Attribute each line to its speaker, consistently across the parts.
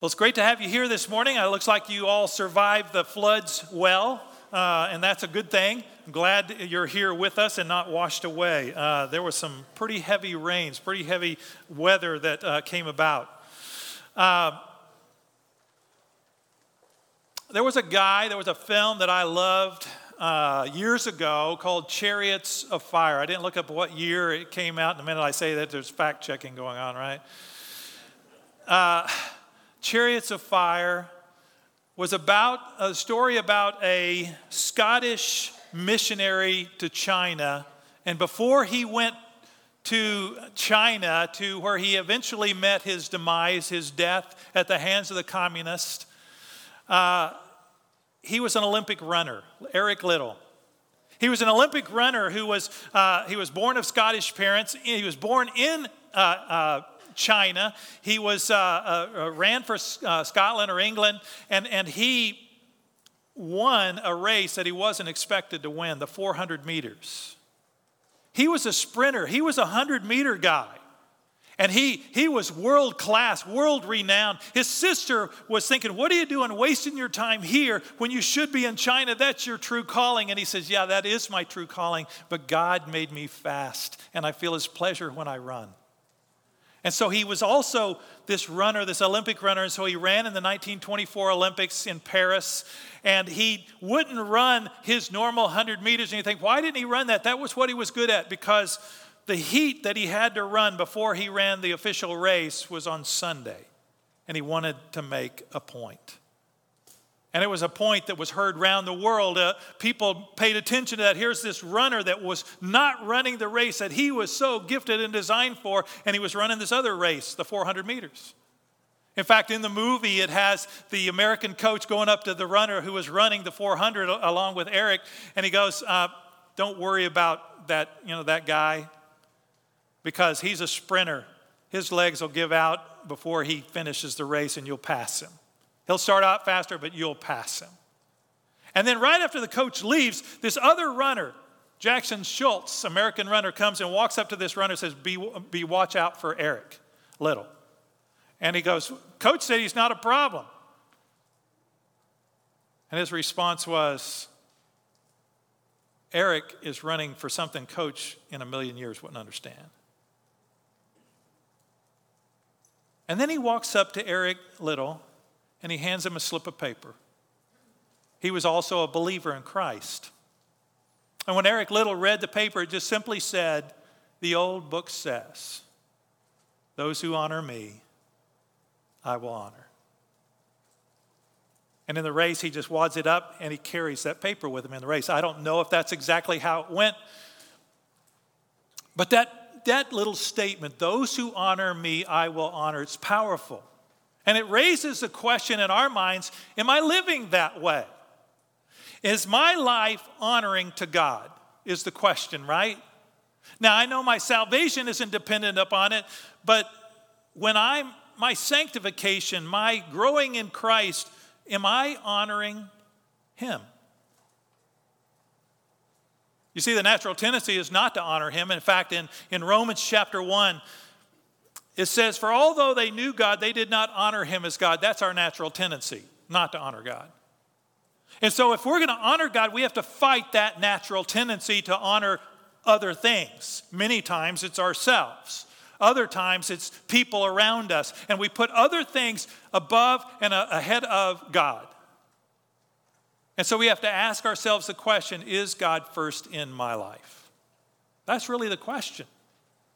Speaker 1: Well, it's great to have you here this morning. It looks like you all survived the floods well, uh, and that's a good thing. I'm glad you're here with us and not washed away. Uh, there was some pretty heavy rains, pretty heavy weather that uh, came about. Uh, there was a guy, there was a film that I loved uh, years ago called Chariots of Fire. I didn't look up what year it came out. In a minute I say that, there's fact checking going on, right? Uh, Chariots of Fire was about a story about a Scottish missionary to China. And before he went to China, to where he eventually met his demise, his death at the hands of the communists, uh, he was an Olympic runner, Eric Liddell. He was an Olympic runner who was, uh, he was born of Scottish parents. He was born in uh, uh China. He was, uh, uh, uh, ran for uh, Scotland or England, and, and he won a race that he wasn't expected to win the 400 meters. He was a sprinter, he was a 100 meter guy. And he, he was world class, world renowned. His sister was thinking, What are you doing wasting your time here when you should be in China? That's your true calling. And he says, Yeah, that is my true calling, but God made me fast, and I feel his pleasure when I run. And so he was also this runner, this Olympic runner. And so he ran in the 1924 Olympics in Paris. And he wouldn't run his normal 100 meters. And you think, why didn't he run that? That was what he was good at because the heat that he had to run before he ran the official race was on Sunday. And he wanted to make a point. And it was a point that was heard around the world. Uh, people paid attention to that. Here's this runner that was not running the race that he was so gifted and designed for, and he was running this other race, the 400 meters. In fact, in the movie, it has the American coach going up to the runner who was running the 400 along with Eric, and he goes, uh, "Don't worry about that, you know, that guy, because he's a sprinter. His legs will give out before he finishes the race, and you'll pass him." He'll start out faster, but you'll pass him. And then, right after the coach leaves, this other runner, Jackson Scholz, American runner, comes and walks up to this runner and says, Be, be watch out for Eric Liddell. And he goes, Coach said he's not a problem. And his response was, Eric is running for something coach in a million years wouldn't understand. And then he walks up to Eric Liddell and he hands him a slip of paper. He was also a believer in Christ. And when Eric Liddell read the paper, it just simply said, The old book says, Those who honor me, I will honor. And in the race, he just wads it up and he carries that paper with him in the race. I don't know if that's exactly how it went, but that, that little statement, those who honor me, I will honor, it's powerful. And it raises a question in our minds Am I living that way? Is my life honoring to God? Is the question, right? Now, I know my salvation isn't dependent upon it, but when I'm my sanctification, my growing in Christ, am I honoring Him? You see, the natural tendency is not to honor Him. In fact, in, in Romans chapter 1, it says, For although they knew God, they did not honor him as God. That's our natural tendency, not to honor God. And so, if we're going to honor God, we have to fight that natural tendency to honor other things. Many times it's ourselves, other times it's people around us. And we put other things above and ahead of God. And so, we have to ask ourselves the question Is God first in my life? That's really the question.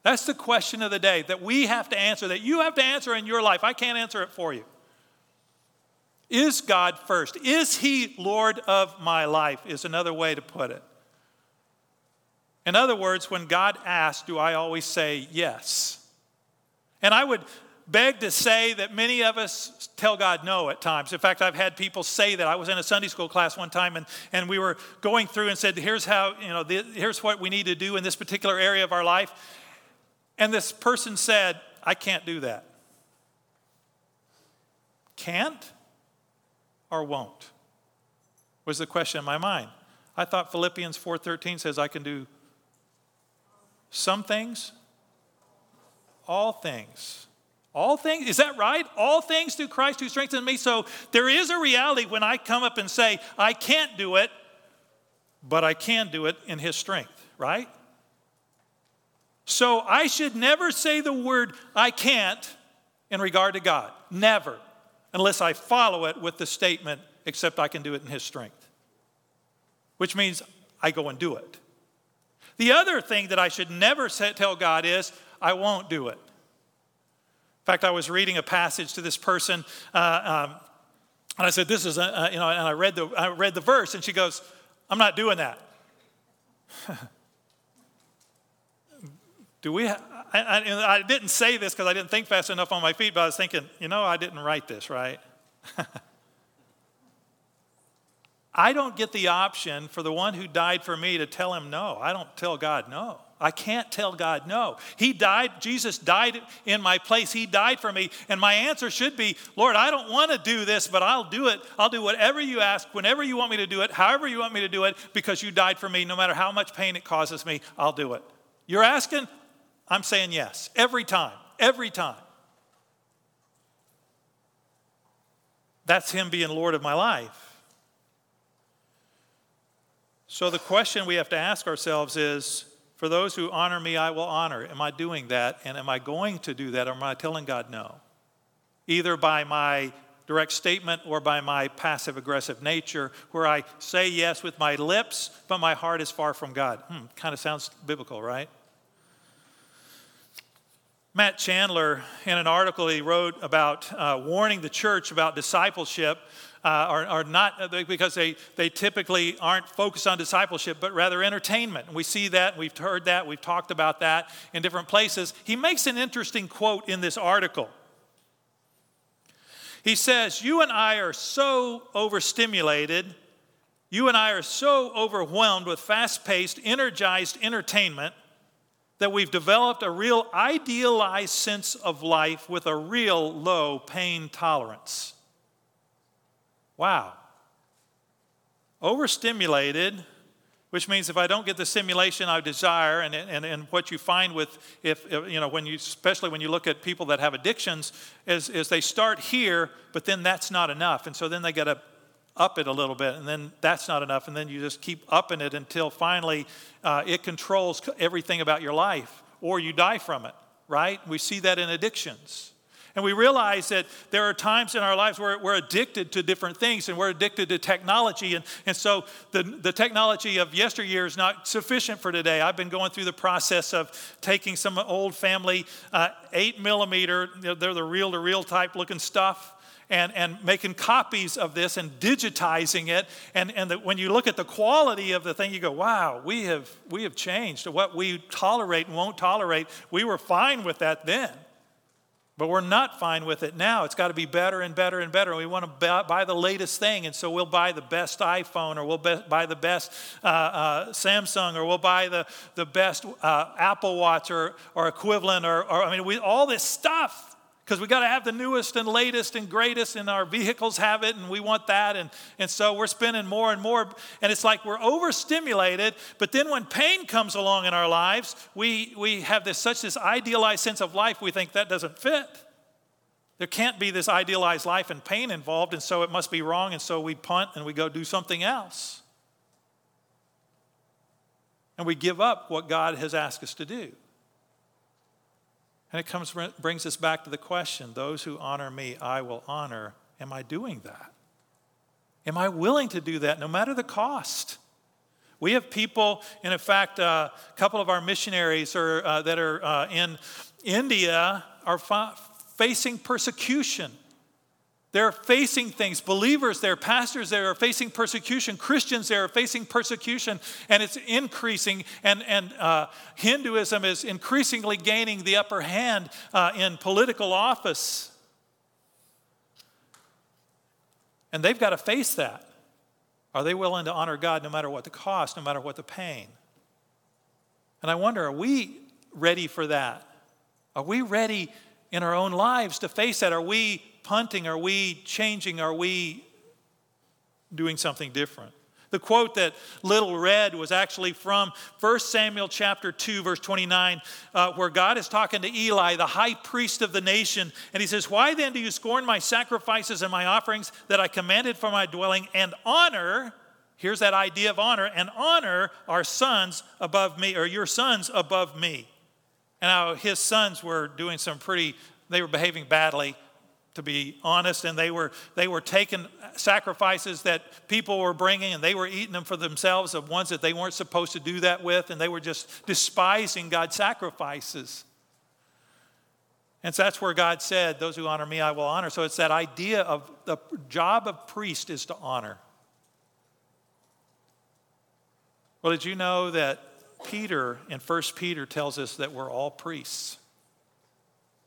Speaker 1: That's the question of the day that we have to answer, that you have to answer in your life. I can't answer it for you. Is God first? Is He Lord of my life? Is another way to put it. In other words, when God asks, do I always say yes? And I would beg to say that many of us tell God no at times. In fact, I've had people say that. I was in a Sunday school class one time and, and we were going through and said, here's how, you know, the, here's what we need to do in this particular area of our life. And this person said, I can't do that. Can't or won't? Was the question in my mind. I thought Philippians 4:13 says I can do some things, all things All things, is that right? All things through Christ who strengthens me. So there is a reality when I come up and say, I can't do it, but I can do it in His strength, right? So I should never say the word I can't in regard to God. Never. Unless I follow it with the statement, except I can do it in His strength. Which means I go and do it. The other thing that I should never tell God is, I won't do it. In fact, I was reading a passage to this person, uh, um, and I said, "This is," a, uh, you know, and I read the I read the verse, and she goes, "I'm not doing that." Do we? I, I, I didn't say this because I didn't think fast enough on my feet, but I was thinking, you know, I didn't write this, right? I don't get the option for the one who died for me to tell him no. I don't tell God no. I can't tell God no. He died, Jesus died in my place. He died for me. And my answer should be, Lord, I don't want to do this, but I'll do it. I'll do whatever you ask, whenever you want me to do it, however you want me to do it, because you died for me. No matter how much pain it causes me, I'll do it. You're asking? I'm saying yes. Every time. Every time. That's Him being Lord of my life. So the question we have to ask ourselves is for those who honor me, I will honor. Am I doing that? And am I going to do that? Or am I telling God no? Either by my direct statement or by my passive aggressive nature, where I say yes with my lips, but my heart is far from God. Hmm, kind of sounds biblical, right? Matt Chandler, in an article he wrote about uh, warning the church about discipleship, uh, are, are not uh, because they, they typically aren't focused on discipleship, but rather entertainment. And we see that, we've heard that, we've talked about that in different places. He makes an interesting quote in this article. He says, You and I are so overstimulated, you and I are so overwhelmed with fast paced, energized entertainment that we've developed a real idealized sense of life with a real low pain tolerance. Wow. Overstimulated, which means if I don't get the stimulation I desire, and, and, and what you find with, if, you know, when you, especially when you look at people that have addictions, is, is they start here, but then that's not enough. And so then they got to up it a little bit, and then that's not enough. And then you just keep upping it until finally uh, it controls everything about your life, or you die from it, right? We see that in addictions. And we realize that there are times in our lives where we're addicted to different things and we're addicted to technology. And, and so the, the technology of yesteryear is not sufficient for today. I've been going through the process of taking some old family uh, 8 millimeter, they're the reel to reel type looking stuff. And, and making copies of this and digitizing it. And, and the, when you look at the quality of the thing, you go, wow, we have, we have changed. What we tolerate and won't tolerate, we were fine with that then. But we're not fine with it now. It's got to be better and better and better. We want to buy the latest thing, and so we'll buy the best iPhone, or we'll buy the best uh, uh, Samsung, or we'll buy the, the best uh, Apple Watch or, or equivalent, or, or I mean, we, all this stuff because we got to have the newest and latest and greatest and our vehicles have it and we want that and, and so we're spending more and more and it's like we're overstimulated but then when pain comes along in our lives we, we have this such this idealized sense of life we think that doesn't fit. There can't be this idealized life and pain involved and so it must be wrong and so we punt and we go do something else. And we give up what god has asked us to do and it comes, brings us back to the question those who honor me, I will honor. Am I doing that? Am I willing to do that no matter the cost? We have people, and in fact, uh, a couple of our missionaries are, uh, that are uh, in India are fa- facing persecution they're facing things. Believers there, pastors there are facing persecution. Christians there are facing persecution, and it's increasing. And, and uh, Hinduism is increasingly gaining the upper hand uh, in political office. And they've got to face that. Are they willing to honor God no matter what the cost, no matter what the pain? And I wonder, are we ready for that? Are we ready in our own lives to face that? Are we punting? Are we changing? Are we doing something different? The quote that Liddell read was actually from 1 Samuel chapter 2, verse 29, uh, where God is talking to Eli, the high priest of the nation. And he says, Why then do you scorn my sacrifices and my offerings that I commanded for my dwelling and honor? Here's that idea of honor and honor our sons above me, or your sons above me. And now his sons were doing some pretty, they were behaving badly to be honest, and they were, they were taking sacrifices that people were bringing and they were eating them for themselves of ones that they weren't supposed to do that with, and they were just despising God's sacrifices. And so that's where God said, Those who honor me, I will honor. So it's that idea of the job of priest is to honor. Well, did you know that Peter in 1 Peter tells us that we're all priests?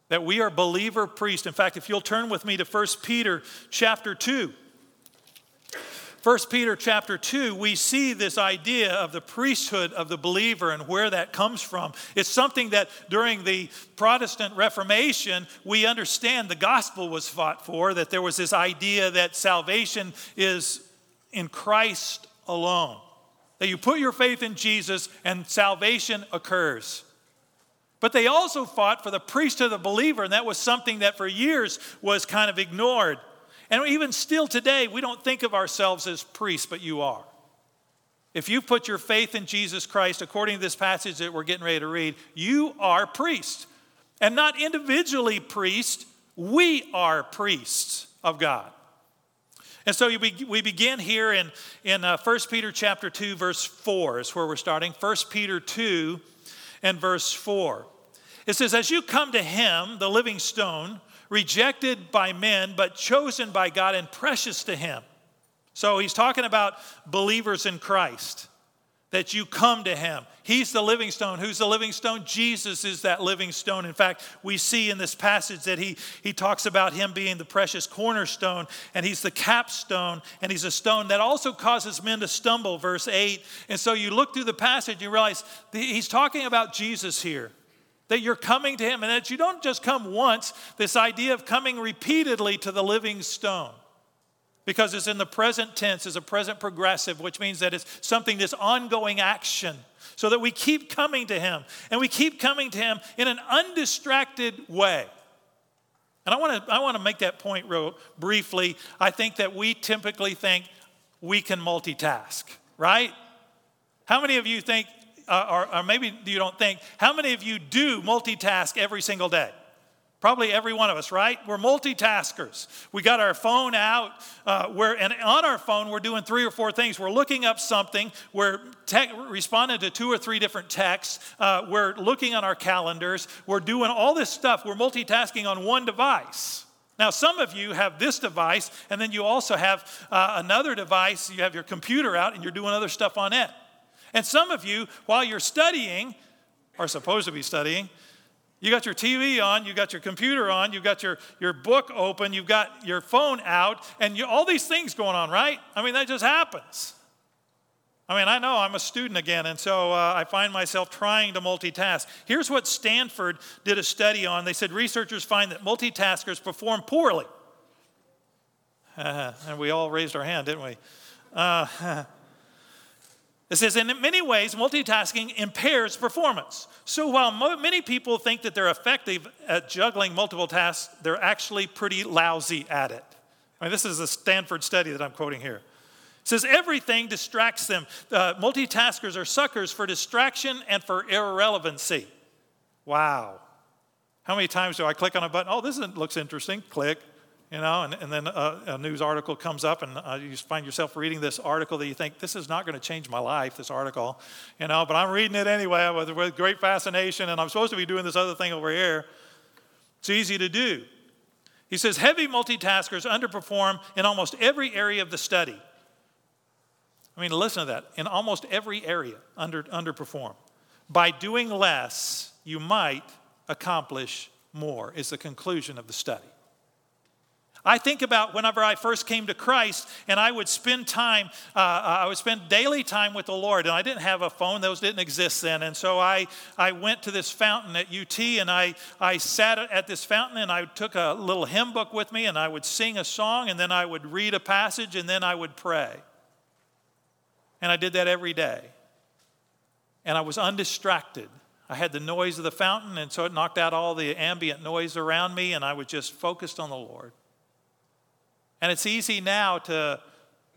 Speaker 1: That we are believer priests. In fact, if you'll turn with me to 1 Peter chapter 2. 1 Peter chapter 2, we see this idea of the priesthood of the believer and where that comes from. It's something that during the Protestant Reformation, we understand the gospel was fought for, that there was this idea that salvation is in Christ alone. That you put your faith in Jesus and salvation occurs. But they also fought for the priesthood of the believer, and that was something that for years was kind of ignored. And even still today, we don't think of ourselves as priests, but you are. If you put your faith in Jesus Christ, according to this passage that we're getting ready to read, you are priests. And not individually priests, we are priests of God. And so we begin here in, in 1 uh, Peter chapter 2, verse 4 is where we're starting. 1 Peter 2, and verse 4. It says, As you come to him, the living stone, rejected by men, but chosen by God and precious to him. So he's talking about believers in Christ, that you come to him. He's the living stone. Who's the living stone? Jesus is that living stone. In fact, we see in this passage that he, he talks about him being the precious cornerstone, and he's the capstone, and he's a stone that also causes men to stumble, verse 8. And so you look through the passage, you realize he's talking about Jesus here that you're coming to him and that you don't just come once, this idea of coming repeatedly to the living stone. Because it's in the present tense, it's a present progressive, which means that it's something that's ongoing action so that we keep coming to Him and we keep coming to Him in an undistracted way. And I want to I want to make that point real briefly. I think that we typically think we can multitask, right? How many of you think, uh, or, or maybe you don't think, how many of you do multitask every single day? Probably every one of us, right? We're multitaskers. We got our phone out, uh, we're, and on our phone, we're doing three or four things. We're looking up something, we're te- responding to two or three different texts, uh, we're looking on our calendars, we're doing all this stuff. We're multitasking on one device. Now, some of you have this device, and then you also have uh, another device. You have your computer out, and you're doing other stuff on it. And some of you, while you're studying, or supposed to be studying, you got your TV on, you got your computer on, you've got your, your book open, you've got your phone out, and you, all these things going on, right? I mean, that just happens. I mean, I know I'm a student again, and so uh, I find myself trying to multitask. Here's what Stanford did a study on. They said researchers find that multitaskers perform poorly. And we all raised our hand, didn't we? Uh, It says, in many ways, multitasking impairs performance. So while many people think that they're effective at juggling multiple tasks, they're actually pretty lousy at it. I mean, this is a Stanford study that I'm quoting here. It says everything distracts them. Uh, multitaskers are suckers for distraction and for irrelevancy. Wow. How many times do I click on a button? Oh, this looks interesting. Click you know, and, and then a, a, news article comes up, and uh, you find yourself reading this article that you think, this is not going to change my life, this article, you know, but I'm reading it anyway with, with great fascination, and I'm supposed to be doing this other thing over here. It's easy to do. He says, heavy multitaskers underperform in almost every area of the study. I mean, listen to that. In almost every area, under, underperform. By doing less, you might accomplish more, is the conclusion of the study. I think about whenever I first came to Christ and I would spend time, uh, uh, I would spend daily time with the Lord. And I didn't have a phone, those didn't exist then. And so I, I went to this fountain at UT and I, I sat at this fountain and I took a little hymn book with me and I would sing a song and then I would read a passage and then I would pray. And I did that every day. And I was undistracted. I had the noise of the fountain, and so it knocked out all the ambient noise around me, and I was just focused on the Lord. And it's easy now to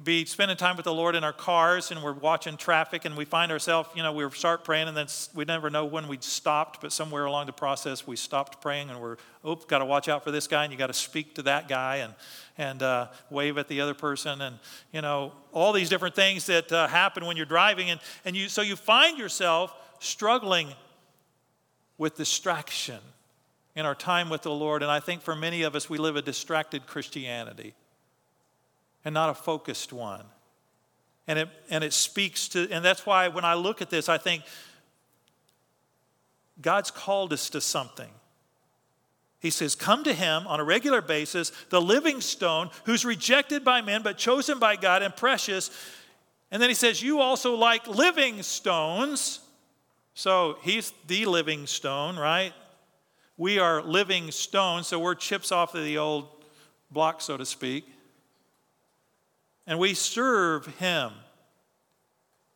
Speaker 1: be spending time with the Lord in our cars and we're watching traffic and we find ourselves, you know, we start praying and then we never know when we stopped, but somewhere along the process we stopped praying and we're, oh, got to watch out for this guy and you got to speak to that guy and, and uh, wave at the other person and, you know, all these different things that uh, happen when you're driving. And, and you, so you find yourself struggling with distraction in our time with the Lord. And I think for many of us, we live a distracted Christianity and not a focused one. And it, and it speaks to, and that's why when I look at this, I think God's called us to something. He says, Come to him on a regular basis, the living stone, who's rejected by men, but chosen by God and precious. And then he says, You also like living stones. So he's the living stone, right? We are living stones, so we're chips off of the old block, so to speak and we serve Him,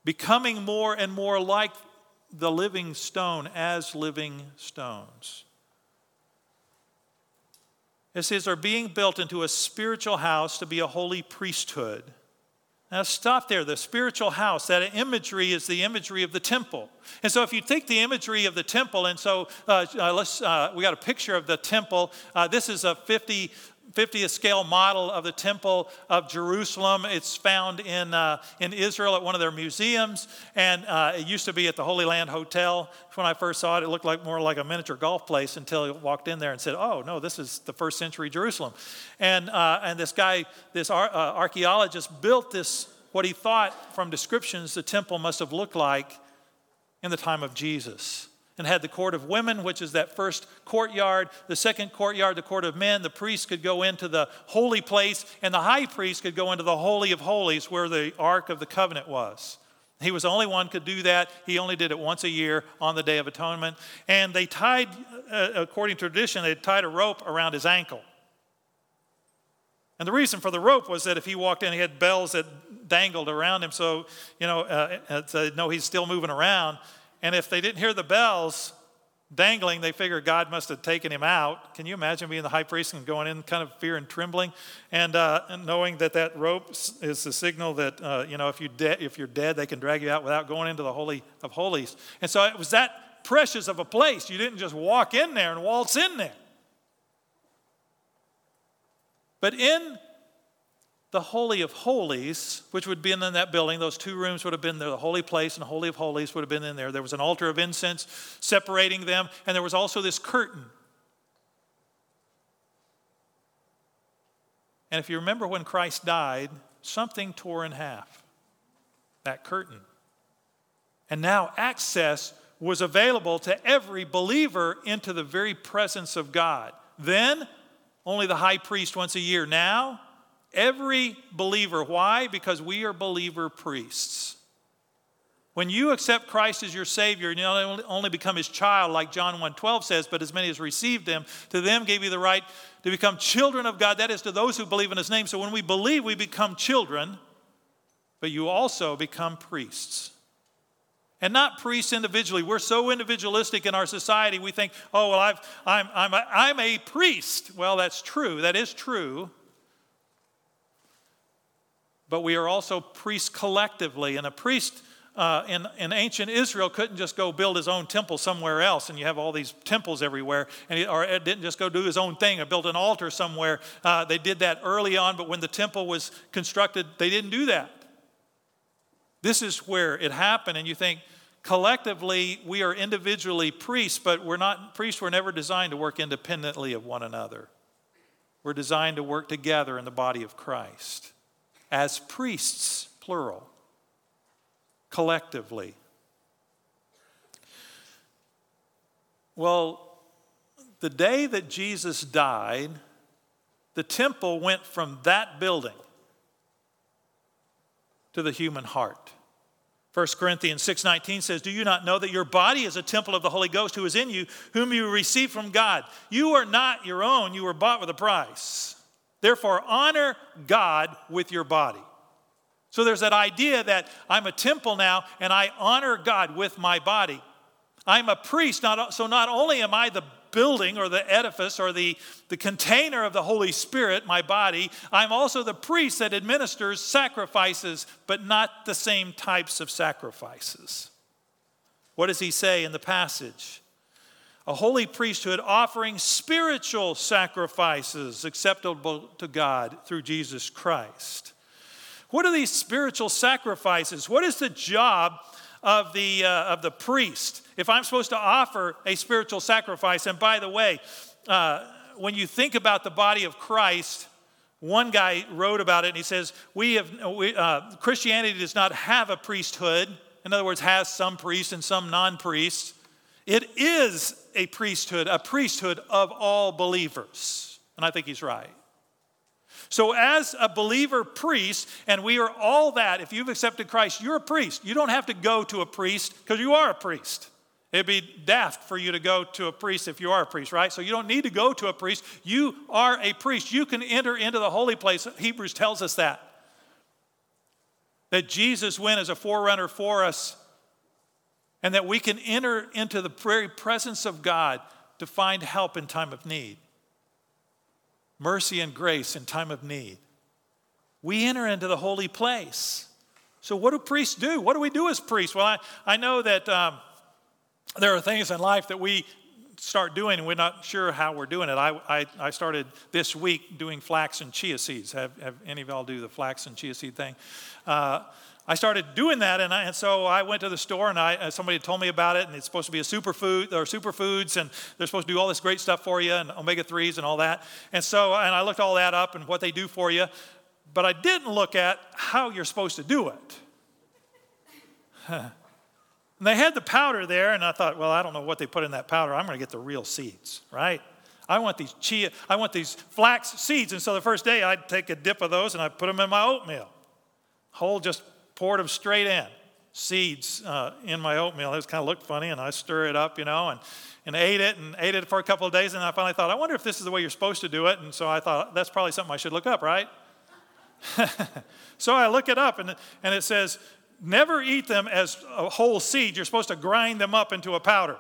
Speaker 1: becoming more and more like the living stone as living stones. It says, are being built into a spiritual house to be a holy priesthood. Now, stop there. The spiritual house, that imagery is the imagery of the temple. And so, if you take the imagery of the temple, and so uh, uh, let's, uh, we got a picture of the temple. Uh, this is a 50 50th scale model of the Temple of Jerusalem. It's found in, uh, in Israel at one of their museums, and uh, it used to be at the Holy Land Hotel. When I first saw it, it looked like more like a miniature golf place until I walked in there and said, "Oh no, this is the first century Jerusalem." And uh, and this guy, this ar- uh, archaeologist, built this what he thought from descriptions the temple must have looked like in the time of Jesus and had the court of women, which is that first courtyard. The second courtyard, the court of men. The priest could go into the holy place, and the high priest could go into the holy of holies where the ark of the covenant was. He was the only one could do that. He only did it once a year on the Day of Atonement. And they tied, uh, according to tradition, they tied a rope around his ankle. And the reason for the rope was that if he walked in, he had bells that dangled around him, so you know, uh, uh, know he's still moving around. And if they didn't hear the bells dangling, they figured God must have taken him out. Can you imagine being the high priest and going in kind of fear and trembling? And, uh, and knowing that that rope is the signal that, uh, you know, if, you de- if you're dead, they can drag you out without going into the Holy of Holies. And so it was that precious of a place. You didn't just walk in there and waltz in there. But in the Holy of Holies, which would be in that building, those two rooms would have been there. The holy place and the Holy of Holies would have been in there. There was an altar of incense separating them, and there was also this curtain. And if you remember when Christ died, something tore in half that curtain. And now access was available to every believer into the very presence of God. Then, only the high priest once a year. Now, Every believer. Why? Because we are believer priests. When you accept Christ as your Savior, you not only become His child, like John 1.12 says, but as many as received Him, to them gave you the right to become children of God. That is to those who believe in His name. So when we believe, we become children, but you also become priests. And not priests individually. We're so individualistic in our society, we think, oh, well, I've, I'm, I'm, a, I'm a priest. Well, that's true. That is true but we are also priests collectively. And a priest uh, in, in ancient Israel couldn't just go build his own temple somewhere else, and you have all these temples everywhere, and he, or didn't just go do his own thing or build an altar somewhere. Uh, they did that early on, but when the temple was constructed, they didn't do that. This is where it happened, and you think, collectively we are individually priests but we're not priests were never designed to work independently of one another we're designed to work together in the body of christ as priests, plural, collectively. Well, the day that Jesus died, the temple went from that building to the human heart. 1 Corinthians 6:19 says, "Do you not know that your body is a temple of the Holy Ghost who is in you, whom you received from God? You are not your own, you were bought with a price. Therefore, honor God with your body. So there's that idea that I'm a temple now and I honor God with my body. I'm a priest, not, so not only am I the building or the edifice or the, the container of the Holy Spirit, my body, I'm also the priest that administers sacrifices, but not the same types of sacrifices. What does he say in the passage? A holy priesthood offering spiritual sacrifices acceptable to God through Jesus Christ. What are these spiritual sacrifices? What is the job of the, uh, of the priest? If I'm supposed to offer a spiritual sacrifice, and by the way, uh, when you think about the body of Christ, one guy wrote about it and he says, we have, we, uh, Christianity does not have a priesthood. In other words, has some priests and some non priests. It is a priesthood, a priesthood of all believers. And I think he's right. So, as a believer priest, and we are all that, if you've accepted Christ, you're a priest. You don't have to go to a priest because you are a priest. It'd be daft for you to go to a priest if you are a priest, right? So you don't need to go to a priest. You are a priest. You can enter into the holy place. Hebrews tells us that. That Jesus went as a forerunner for us, and that we can enter into the very presence of God to find help in time of need mercy and grace in time of need. We enter into the holy place. So, what do priests do? What do we do as priests? Well, I, I know that um, there are things in life that we start doing and we're not sure how we're doing it. I, I, I started this week doing flax and chia seeds. Have, have any of y'all do the flax and chia seed thing? Uh, I started doing that, and, I, and, so I went to the store, and I, somebody told me about it, and it's supposed to be a superfood or superfoods, and they're supposed to do all this great stuff for you, and omega threes and all that. And so, and I looked all that up and what they do for you, but I didn't look at how you're supposed to do it. and they had the powder there, and I thought, well, I don't know what they put in that powder. I'm going to get the real seeds, right? I want these chia, I want these flax seeds. And so the first day I'd take a dip of those and I'd put them in my oatmeal. Whole just poured them straight in, seeds uh, in my oatmeal. It was kind of looked funny, and I stir it up, you know, and, and ate it and ate it for a couple of days. And I finally thought, I wonder if this is the way you're supposed to do it. And so I thought, that's probably something I should look up, right? so I look it up, and, and it says, never eat them as a whole seed. You're supposed to grind them up into a powder.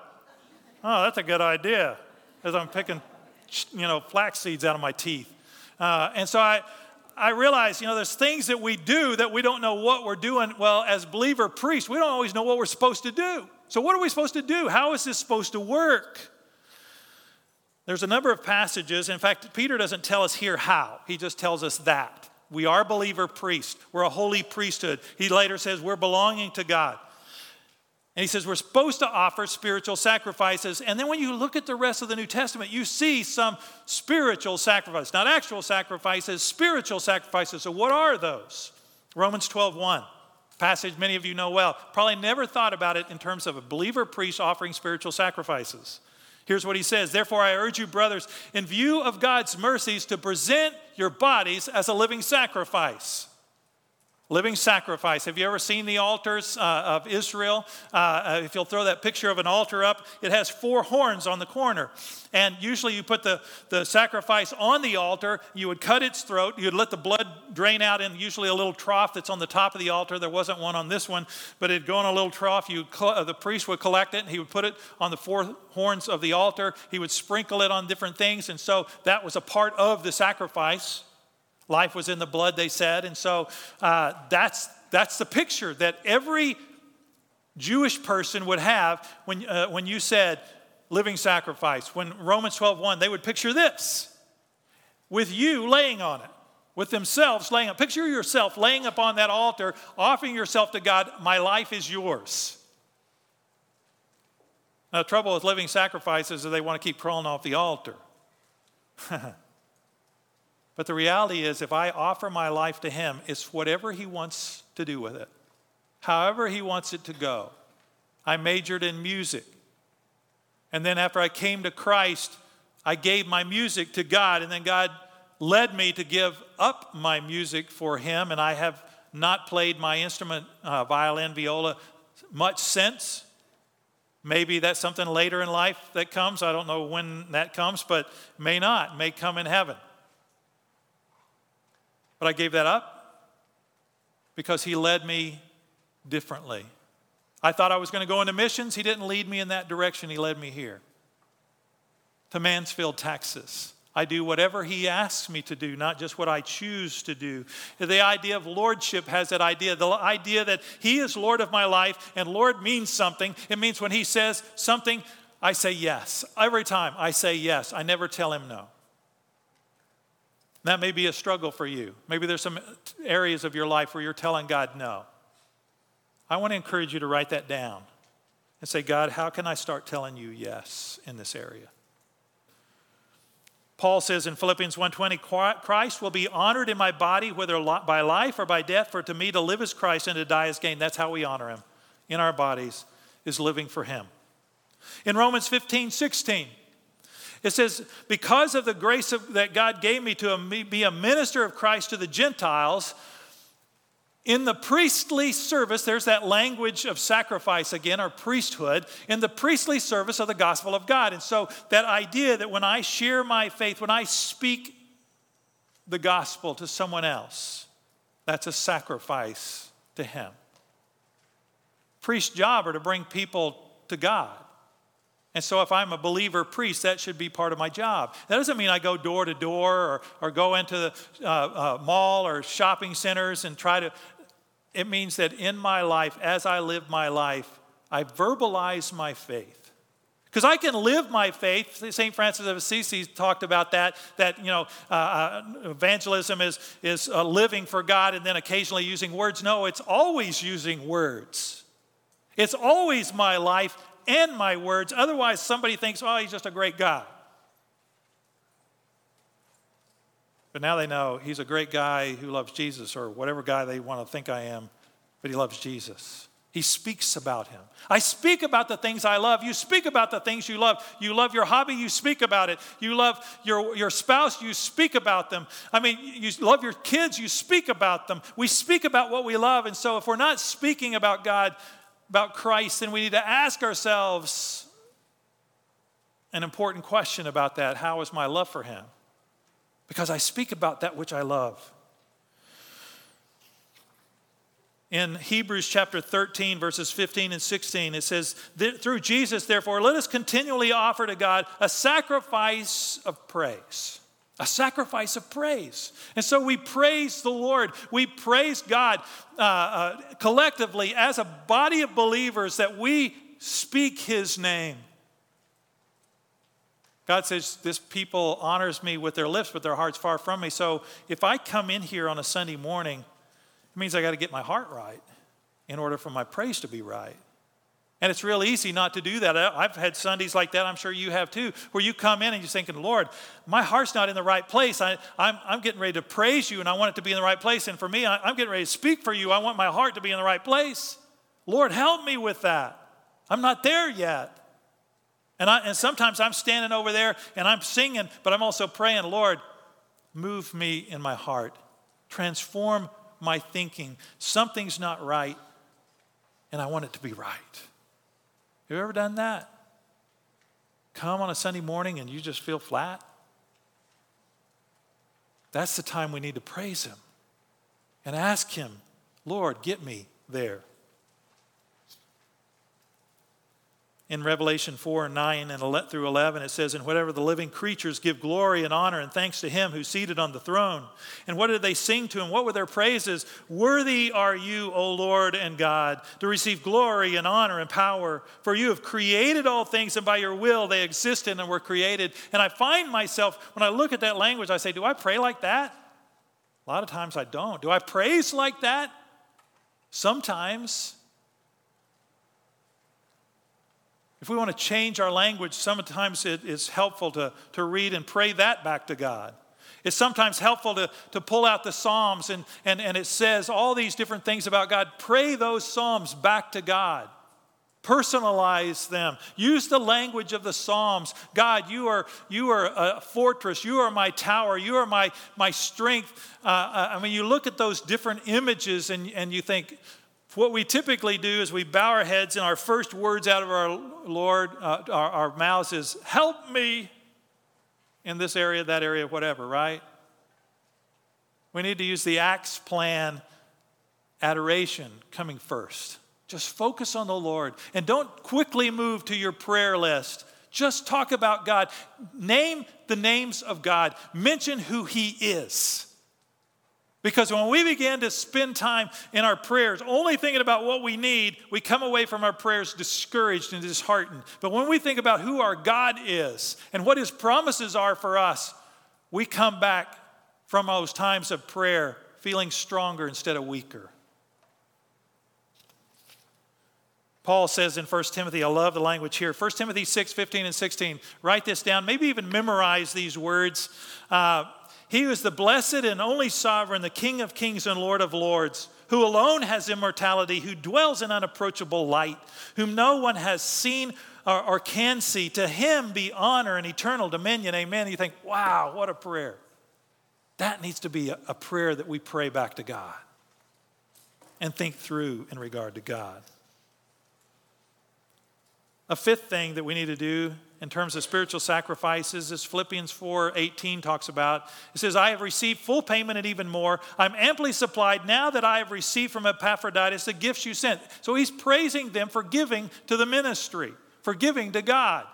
Speaker 1: Oh, that's a good idea, as I'm picking, you know, flax seeds out of my teeth. Uh, and so I, I realize, you know, there's things that we do that we don't know what we're doing. Well, as believer priests, we don't always know what we're supposed to do. So, what are we supposed to do? How is this supposed to work? There's a number of passages. In fact, Peter doesn't tell us here how, he just tells us that. We are believer priests, we're a holy priesthood. He later says we're belonging to God. And he says we're supposed to offer spiritual sacrifices. And then when you look at the rest of the New Testament, you see some spiritual sacrifices, not actual sacrifices, spiritual sacrifices. So what are those? Romans 12, 1, passage many of you know well. Probably never thought about it in terms of a believer priest offering spiritual sacrifices. Here's what he says Therefore, I urge you, brothers, in view of God's mercies, to present your bodies as a living sacrifice Living sacrifice. Have you ever seen the altars uh, of Israel? Uh, uh, if you'll throw that picture of an altar up, it has four horns on the corner. And usually you put the, the sacrifice on the altar, you would cut its throat, you'd let the blood drain out in usually a little trough that's on the top of the altar. There wasn't one on this one, but it'd go in a little trough. You, uh, the priest would collect it, and he would put it on the four horns of the altar. He would sprinkle it on different things, and so that was a part of the sacrifice. Life was in the blood, they said. And so uh, that's, that's the picture that every Jewish person would have when, uh, when you said living sacrifice. When Romans 12 1, they would picture this with you laying on it, with themselves laying up. Picture yourself laying upon that altar, offering yourself to God, my life is yours. Now, the trouble with living sacrifices is they want to keep crawling off the altar. But the reality is, if I offer my life to Him, it's whatever He wants to do with it, however He wants it to go. I majored in music. And then after I came to Christ, I gave my music to God, and then God led me to give up my music for Him, and I have not played my instrument, uh, violin, viola, much since. Maybe that's something later in life that comes. I don't know when that comes, but may not, may come in heaven. But I gave that up. because He led me differently. I thought I was going to go into missions. He didn't lead me in that direction, He led me here to Mansfield, Texas. I do whatever he asks me to do, not just what I choose to do. The idea of lordship has that idea the idea that he is Lord of my life, and Lord means something. It means when he says something, I say yes. Every time I say yes, I never tell him no. That may be a struggle for you. Maybe there's some areas of your life where you're telling God no. I want to encourage you to write that down and say, God, how can I start telling you yes in this area? Paul says in Philippians 1:20, Christ will be honored in my body, whether by life or by death, for to me to live is Christ and to die is gain. That's how we honor him in our bodies, is living for him. In Romans 15, 16, it says, Because of the grace of, that God gave me to be a minister of Christ to the Gentiles, in the priestly service, there's that language of sacrifice again, or priesthood, in the priestly service of the gospel of God. And so, that idea that when I share my faith, when I speak the gospel to someone else, that's a sacrifice to Him. Priest's job are to bring people to God. And so, if I'm a believer priest, that should be part of my job. That doesn't mean I go door to door or, or go into the uh, uh, mall or shopping centers and try to it means that in my life, as I live my life, I verbalize my faith. Because I can live my faith. St. Francis of Assisi talked about that, that, you know, uh, uh, evangelism is, is uh, living for God and then occasionally using words. No, it's always using words. It's always my life and my words. Otherwise, somebody thinks, oh, he's just a great guy. But now they know he's a great guy who loves Jesus, or whatever guy they want to think I am, but he loves Jesus. He speaks about him. I speak about the things I love. You speak about the things you love. You love your hobby, you speak about it. You love your, your spouse, you speak about them. I mean, you love your kids, you speak about them. We speak about what we love. And so if we're not speaking about God, about Christ, then we need to ask ourselves an important question about that How is my love for him? because I speak about that which I love. In Hebrews chapter 13, verses 15 and 16, it says, Through Jesus, therefore, let us continually offer to God a sacrifice of praise. A sacrifice of praise. And so we praise the Lord. We praise God uh, uh, collectively as a body of believers that we speak His name. God says, This people honors me with their lips, but their heart's far from me. So if I come in here on a Sunday morning, it means I got to get my heart right in order for my praise to be right. And it's real easy not to do that. I've had Sundays like that, I'm sure you have too, where you come in and you're thinking, Lord, my heart's not in the right place. I, am getting ready to praise you and I want it to be in the right place. And for me, I, I'm getting ready to speak for you. I want my heart to be in the right place. Lord, help me with that. I'm not there yet. And, I, and sometimes I'm standing over there and I'm singing, but I'm also praying, Lord, move me in my heart, transform my thinking. Something's not right, and I want it to be right. You ever done that? Come on a Sunday morning and you just feel flat? That's the time we need to praise Him and ask Him, Lord, get me there. In Revelation 4 and 9 and through 11, it says, And whatever the living creatures give glory and honor and thanks to him who's seated on the throne. And what did they sing to him? What were their praises? Worthy are you, O Lord and God, to receive glory and honor and power. For you have created all things, and by your will they existed and were created. And I find myself, when I look at that language, I say, Do I pray like that? A lot of times I don't. Do I praise like that? Sometimes. If we want to change our language, sometimes it is helpful to, to read and pray that back to God. It's sometimes helpful to, to pull out the Psalms and, and, and it says all these different things about God. Pray those Psalms back to God. Personalize them. Use the language of the Psalms. God, you are, you are a fortress. You are my tower. You are my, my strength. Uh, uh I mean, you look at those different images and, and you think, what we typically do is we bow our heads, and our first words out of our Lord, uh, our, our mouths is, Help me in this area, that area, whatever, right? We need to use the ACTS plan adoration coming first. Just focus on the Lord and don't quickly move to your prayer list. Just talk about God. Name the names of God, mention who He is. Because when we begin to spend time in our prayers only thinking about what we need, we come away from our prayers discouraged and disheartened. But when we think about who our God is and what His promises are for us, we come back from those times of prayer feeling stronger instead of weaker. Paul says in 1 Timothy, I love the language here. 1 Timothy 6, 15 and 16. Write this down. Maybe even memorize these words. Uh, he who is the blessed and only sovereign, the King of kings and Lord of lords, who alone has immortality, who dwells in unapproachable light, whom no one has seen or, or can see. To him be honor and eternal dominion. Amen. You think, wow, what a prayer. That needs to be a, a prayer that we pray back to God and think through in regard to God. A fifth thing that we need to do in terms of spiritual sacrifices as Philippians 4 18 talks about. It says, I have received full payment and even more. I'm amply supplied now that I have received from Epaphroditus the gifts you sent. So he's praising them for giving to the ministry, for giving to God.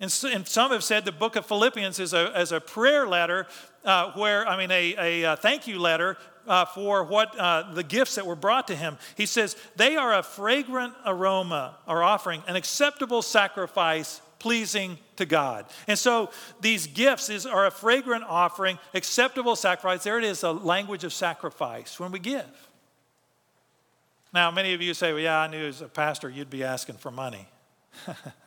Speaker 1: And, some have said the book of Philippians is a, is a prayer letter uh, where, I mean, a, a, a thank you letter uh, for what uh, the gifts that were brought to him. He says, They are a fragrant aroma or offering, an acceptable sacrifice pleasing to God. And so these gifts is, are a fragrant offering, acceptable sacrifice. There it is, a language of sacrifice when we give. Now, many of you say, well, yeah, I knew as a pastor you'd be asking for money.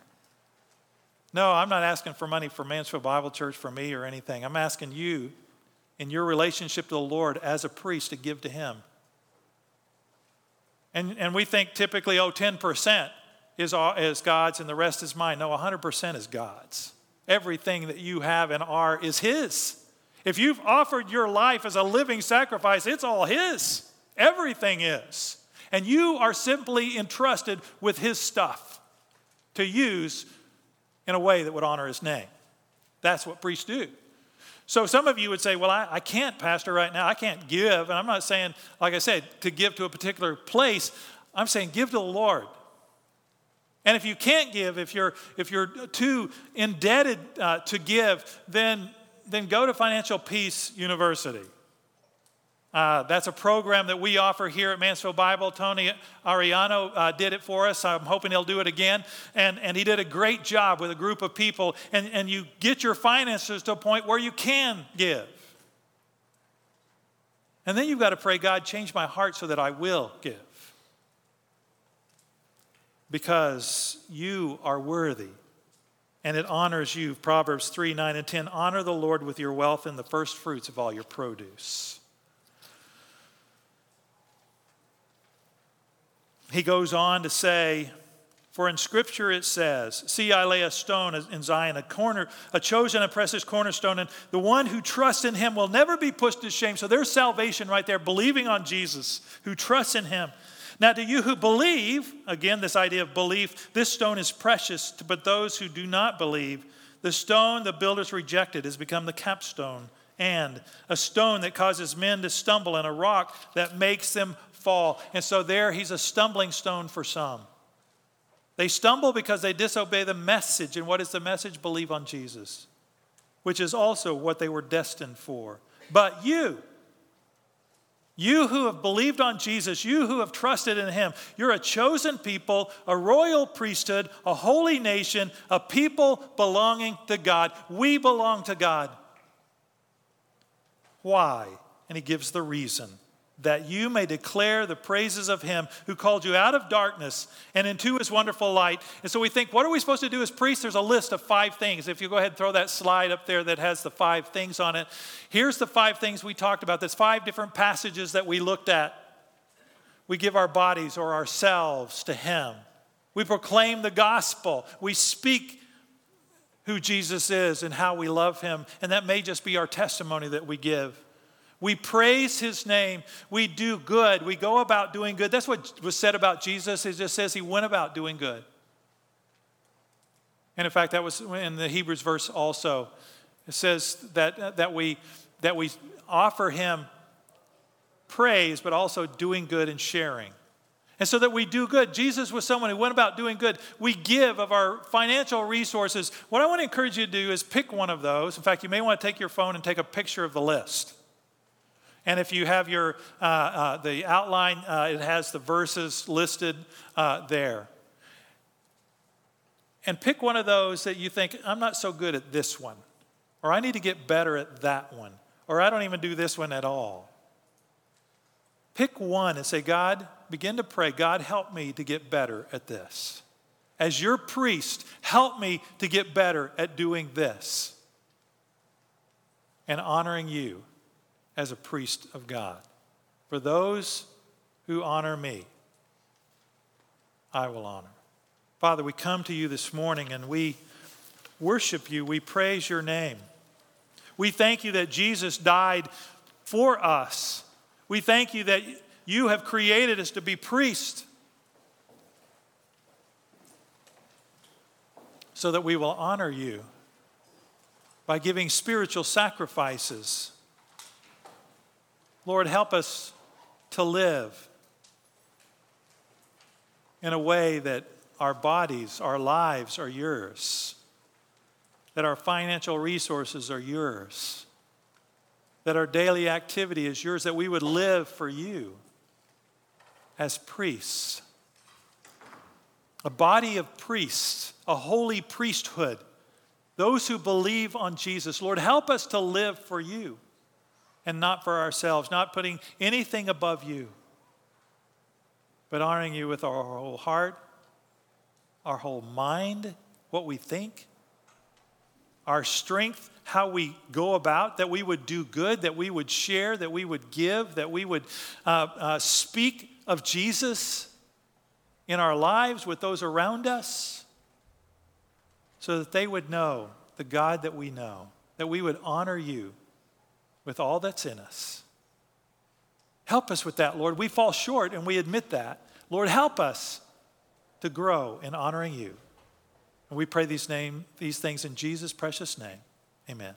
Speaker 1: no, I'm not asking for money for Mansfield Bible Church, for me, or anything. I'm asking you, in your relationship to the Lord as a priest, to give to Him. And, and we think typically, oh, 10% is, is God's and the rest is mine. No, 100% is God's. Everything that you have and are is His. If you've offered your life as a living sacrifice, it's all His. Everything is. And you are simply entrusted with His stuff to use in a way that would honor His name. That's what priests do. So some of you would say, Well, I, I, can't, Pastor, right now. I can't give. And I'm not saying, like I said, to give to a particular place. I'm saying give to the Lord. And if you can't give, if you're, if you're too indebted uh, to give, then, then go to Financial Peace University. Uh, that's a program that we offer here at Mansfield Bible. Tony Ariano uh, did it for us. I'm hoping he'll do it again. And, and he did a great job with a group of people. And, and you get your finances to a point where you can give. And then you've got to pray, God, change my heart so that I will give because you are worthy and it honors you. Proverbs 3 9 and 10 honor the Lord with your wealth and the first fruits of all your produce. He goes on to say, for in Scripture it says, See, I lay a stone in Zion, a corner, a chosen and precious cornerstone, and the one who trusts in him will never be pushed to shame. So there's salvation right there, believing on Jesus, who trusts in him. Now, to you who believe, again, this idea of belief, this stone is precious, but those who do not believe, the stone the builders rejected has become the capstone and a stone that causes men to stumble and a rock that makes them fall. And so, there he's a stumbling stone for some. They stumble because they disobey the message. And what is the message? Believe on Jesus, which is also what they were destined for. But you, you who have believed on Jesus, you who have trusted in him, you're a chosen people, a royal priesthood, a holy nation, a people belonging to God. We belong to God. Why? And he gives the reason that you may declare the praises of him who called you out of darkness and into his wonderful light. And so we think, what are we supposed to do as priests? There's a list of five things. If you go ahead and throw that slide up there that has the five things on it, here's the five things we talked about. There's five different passages that we looked at. We give our bodies or ourselves to him. We proclaim the gospel. We speak who Jesus is and how we love him. And that may just be our testimony that we give. We praise his name. We do good. We go about doing good. That's what was said about Jesus. It just says he went about doing good. And in fact, that was in the Hebrews verse also. It says that, uh, that, we, that we offer him praise, but also doing good and sharing. And so that we do good. Jesus was someone who went about doing good. We give of our financial resources. What I want to encourage you to do is pick one of those. In fact, you may want to take your phone and take a picture of the list. And if you have your uh, uh, the outline, uh, it has the verses listed uh, there. And pick one of those that you think I'm not so good at this one, or I need to get better at that one, or I don't even do this one at all. Pick one and say, God, begin to pray, God, help me to get better at this. As your priest, help me to get better at doing this and honoring you as a priest of God. For those who honor me, I will honor. Father, we come to you this morning and we worship you. We praise your name. We thank you that Jesus died for us. We thank you that you have created us to be priests so that we will honor you by giving spiritual sacrifices. Lord, help us to live in a way that our bodies, our lives are yours, that our financial resources are yours, that our daily activity is yours, that we would live for you as priests. A body of priests, a holy priesthood, those who believe on Jesus. Lord, help us to live for you and not for ourselves, not putting anything above you, but honoring you with our whole heart, our whole mind, what we think, our strength, how we go about, that we would do good, that we would share, that we would give, that we would uh, uh, speak of Jesus in our lives with those around us so that they would know the God that we know, that we would honor you with all that's in us. Help us with that, Lord. We fall short and we admit that. Lord, help us to grow in honoring you. And we pray these, name, these things in Jesus' precious name. Amen.